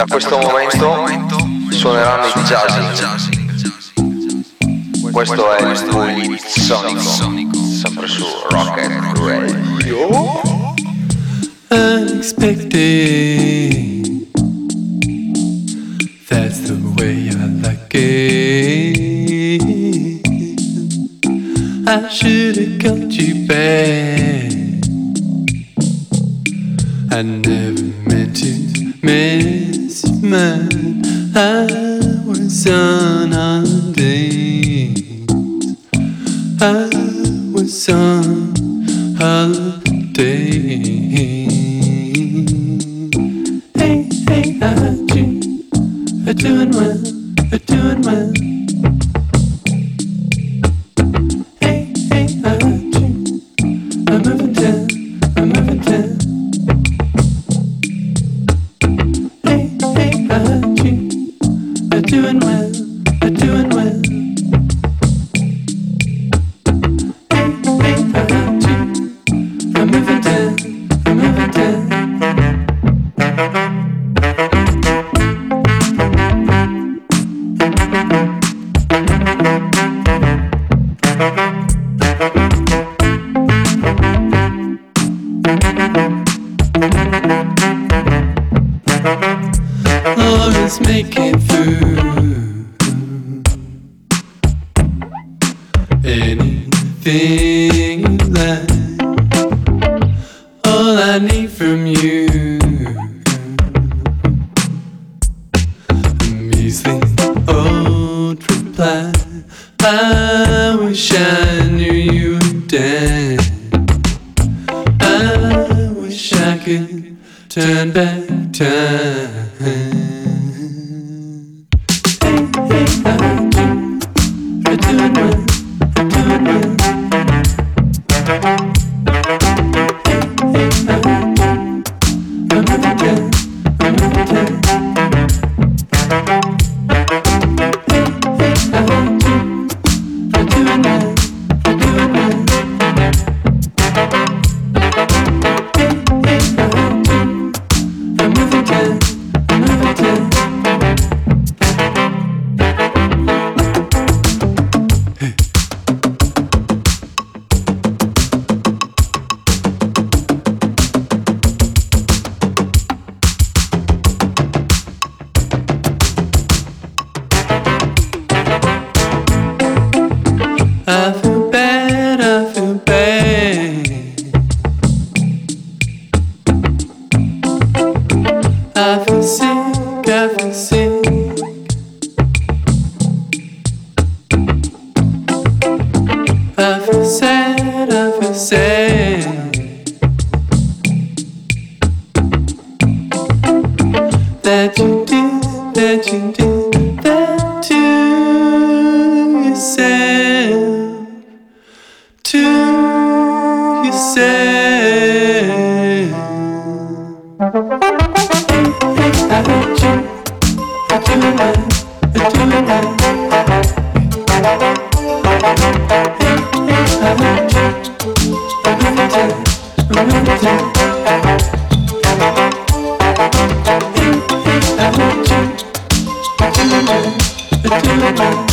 Da questo momento suoneranno i jazz. Questo è il Bully Sonico, sempre su Rocket Radio. Unexpected. That's the way I like it. I should have got you back. sun. Bye.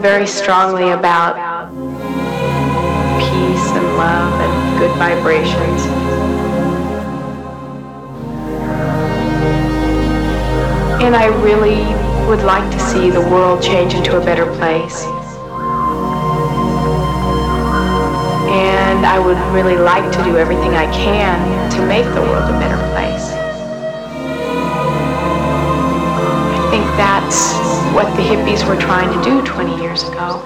Very strongly about peace and love and good vibrations. And I really would like to see the world change into a better place. And I would really like to do everything I can to make the world a better place. I think that's what the hippies were trying to do 20 years ago.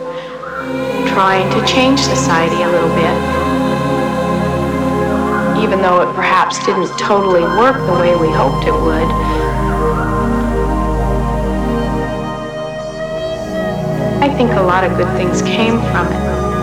Trying to change society a little bit. Even though it perhaps didn't totally work the way we hoped it would. I think a lot of good things came from it.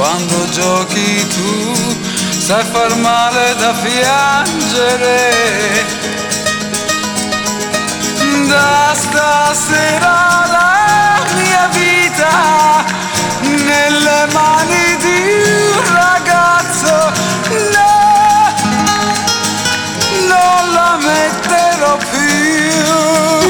Quando giochi tu, sai far male da piangere. Da stasera la mia vita nelle mani di un ragazzo, no, non la metterò più.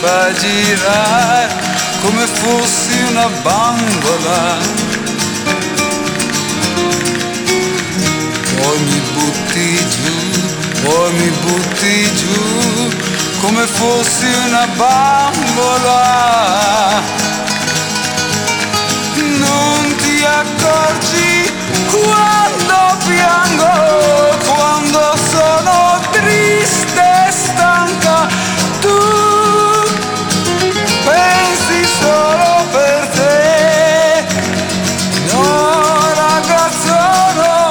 Fai girare come fossi una bambola. Poi mi butti giù, poi mi butti giù come fossi una bambola. Non ti accorgi quando piango, quando sono triste e stanca, tu pensi solo per te. No ragazzo no,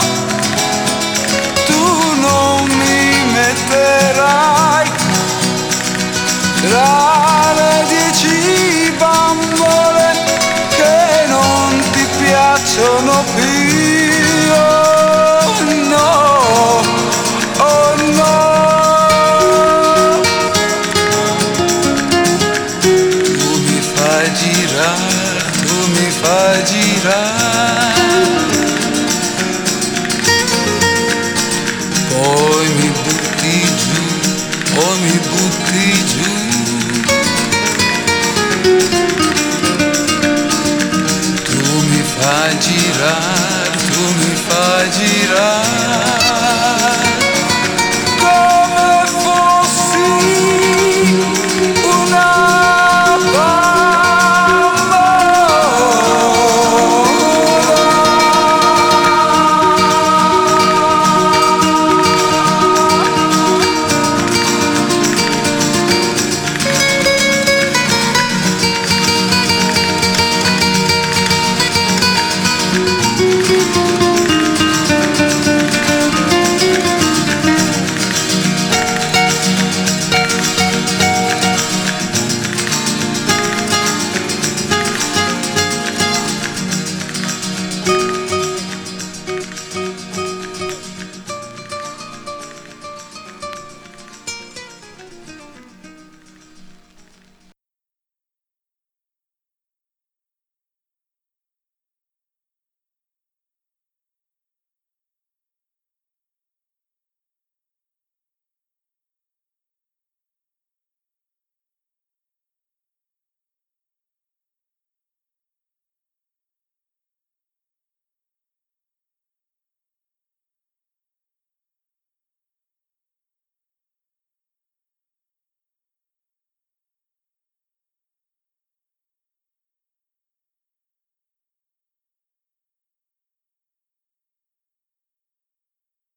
tu non mi metterai tra Tu